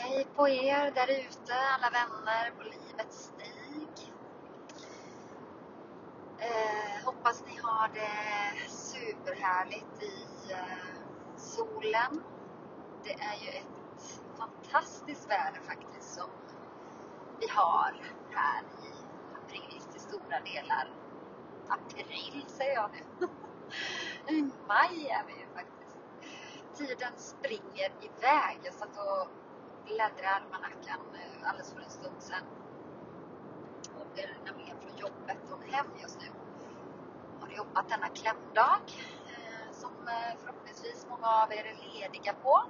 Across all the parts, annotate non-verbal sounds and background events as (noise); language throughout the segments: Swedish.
Hej på er där ute, alla vänner på livets stig. Eh, hoppas ni har det superhärligt i eh, solen. Det är ju ett fantastiskt väder faktiskt som vi har här i april till stora delar. April säger jag nu. (laughs) I maj är vi ju faktiskt. Tiden springer iväg. Jag satt och bläddra i almanackan eh, alldeles för en stund sedan. Hon är nämligen från jobbet hon är hem just nu. Hon Har jobbat denna klämdag eh, som eh, förhoppningsvis många av er är lediga på.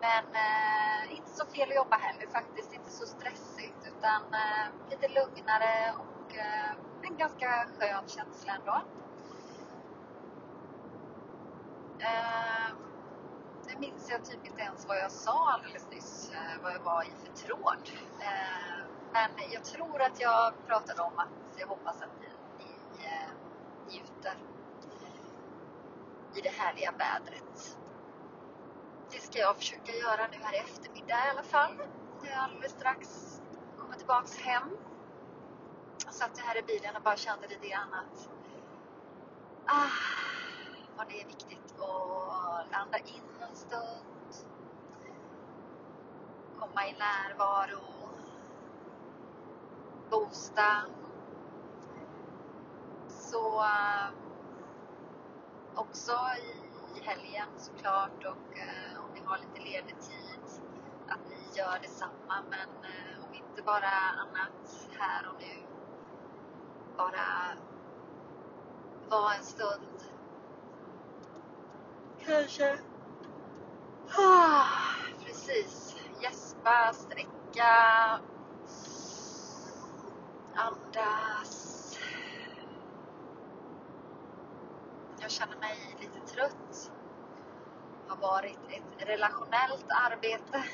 Men eh, inte så fel att jobba heller faktiskt, inte så stressigt utan eh, lite lugnare och eh, en ganska skön känsla ändå. Nu minns jag typ inte ens vad jag sa alldeles nyss, eh, vad jag var i för tråd. Eh, men jag tror att jag pratade om att jag hoppas att ni, ni eh, njuter i det härliga vädret. Det ska jag försöka göra nu här i eftermiddag i alla fall. Jag jag alldeles strax kommer tillbaks hem. Jag satt här i bilen och bara kände lite grann att ah, vad det är viktigt att landa in en stund. Komma i närvaro. Boosta. Så eh, också i, helgen såklart och eh, om ni har lite ledig tid att ni gör detsamma men eh, om inte bara annat här och nu bara vara en stund kanske. Ah, precis. Gäspa, sträcka. Andas. Jag känner mig lite trött. Det har varit ett relationellt arbete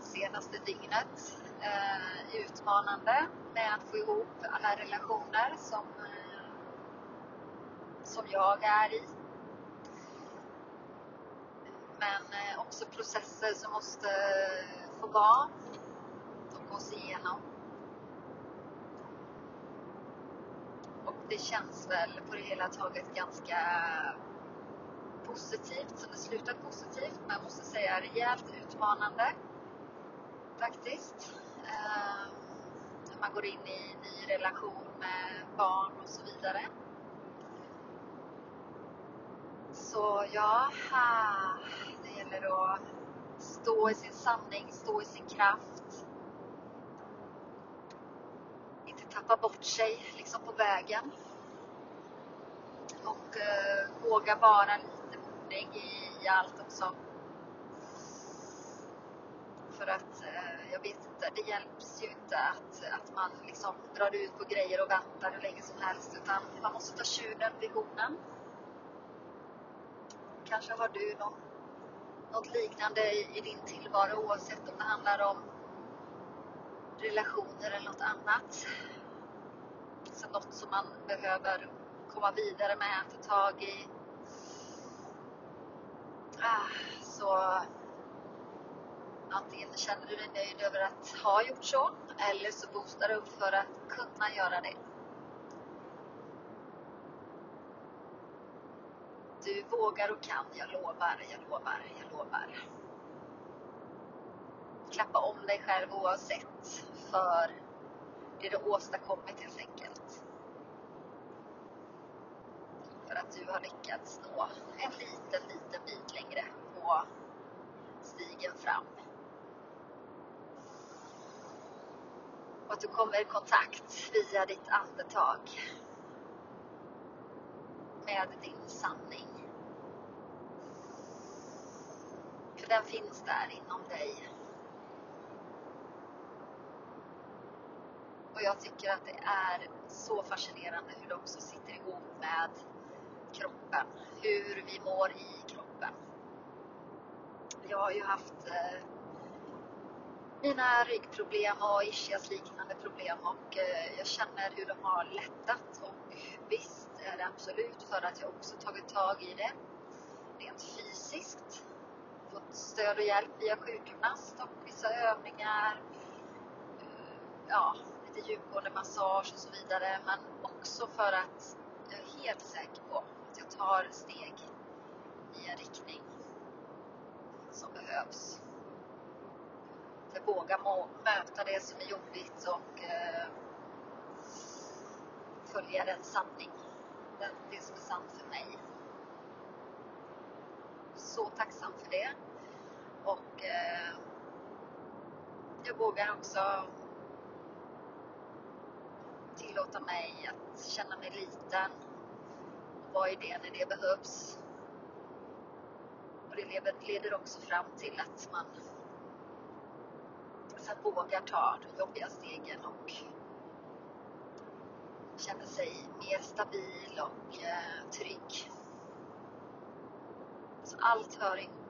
senaste dygnet. Eh, utmanande med att få ihop alla relationer som, eh, som jag är i men eh, också processer som måste eh, få vara och gås igenom. Och det känns väl på det hela taget ganska positivt, som det slutar positivt, men jag måste säga rejält utmanande faktiskt. När man går in i en ny relation med barn och så vidare. Så ja, gäller att stå i sin sanning, stå i sin kraft. Inte tappa bort sig liksom på vägen. Och eh, våga vara lite modig i, allt också. För att eh, jag vet inte, det hjälps ju inte att, att man liksom drar ut på grejer och väntar hur länge som helst utan man måste ta tjuren vid hornen. Kanske har du någon, något liknande i, i din tillvaro oavsett om det handlar om relationer eller något annat. Så något som man behöver komma vidare med, ta tag i. Ah, så antingen känner du dig nöjd över att ha gjort så eller så boostar du upp för att kunna göra det. Du vågar och kan, jag lovar, jag lovar, jag lovar. Klappa om dig själv oavsett för det du åstadkommit helt enkelt. För att du har lyckats nå en liten, liten bit längre på stigen fram. Och att du kommer i kontakt via ditt andetag med din sanning. För den finns där inom dig. Och jag tycker att det är så fascinerande hur det också sitter ihop med kroppen. Hur vi mår i kroppen. Jag har ju haft eh, mina ryggproblem och ischias liknande problem och eh, jag känner hur de har lättat och visst är det absolut för att jag också tagit tag i det rent fysiskt fått stöd och hjälp via sjukgymnast och vissa övningar. Eh, ja, lite djupgående massage och så vidare. Men också för att jag är helt säker på att jag tar steg i en riktning som behövs. För att våga möta det som är jobbigt och eh, följa den sanning, det som är sant för mig. Så tacksam för det. Och eh, jag vågar också tillåta mig att känna mig liten och vara i det när det behövs. Och det leder också fram till att man sen vågar ta de jobbiga stegen och känner sig mer stabil och eh, trygg. Så allt hör ihop.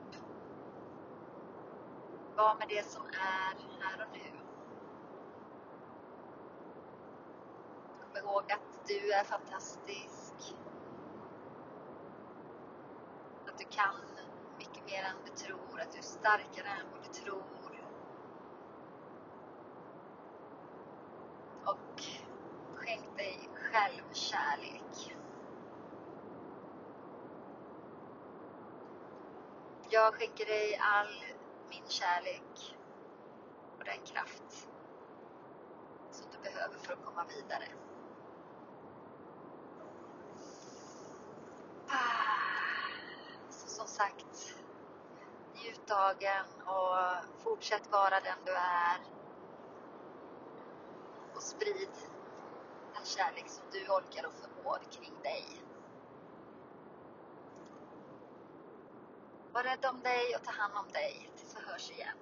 Var med det som är här och nu. Kom ihåg att du är fantastisk. Att du kan mycket mer än du tror. Att du är starkare än vad du tror. Och skänk dig själv kärlek. Jag skänker dig all min kärlek och den kraft som du behöver för att komma vidare. Ah, så som sagt, njut dagen och fortsätt vara den du är. Och sprid den kärlek som du orkar och förmår kring dig. Var rädd om dig och ta hand om dig hörs igen.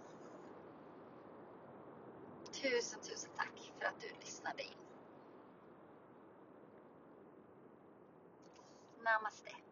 Tusen, tusen tack för att du lyssnade in. Namaste.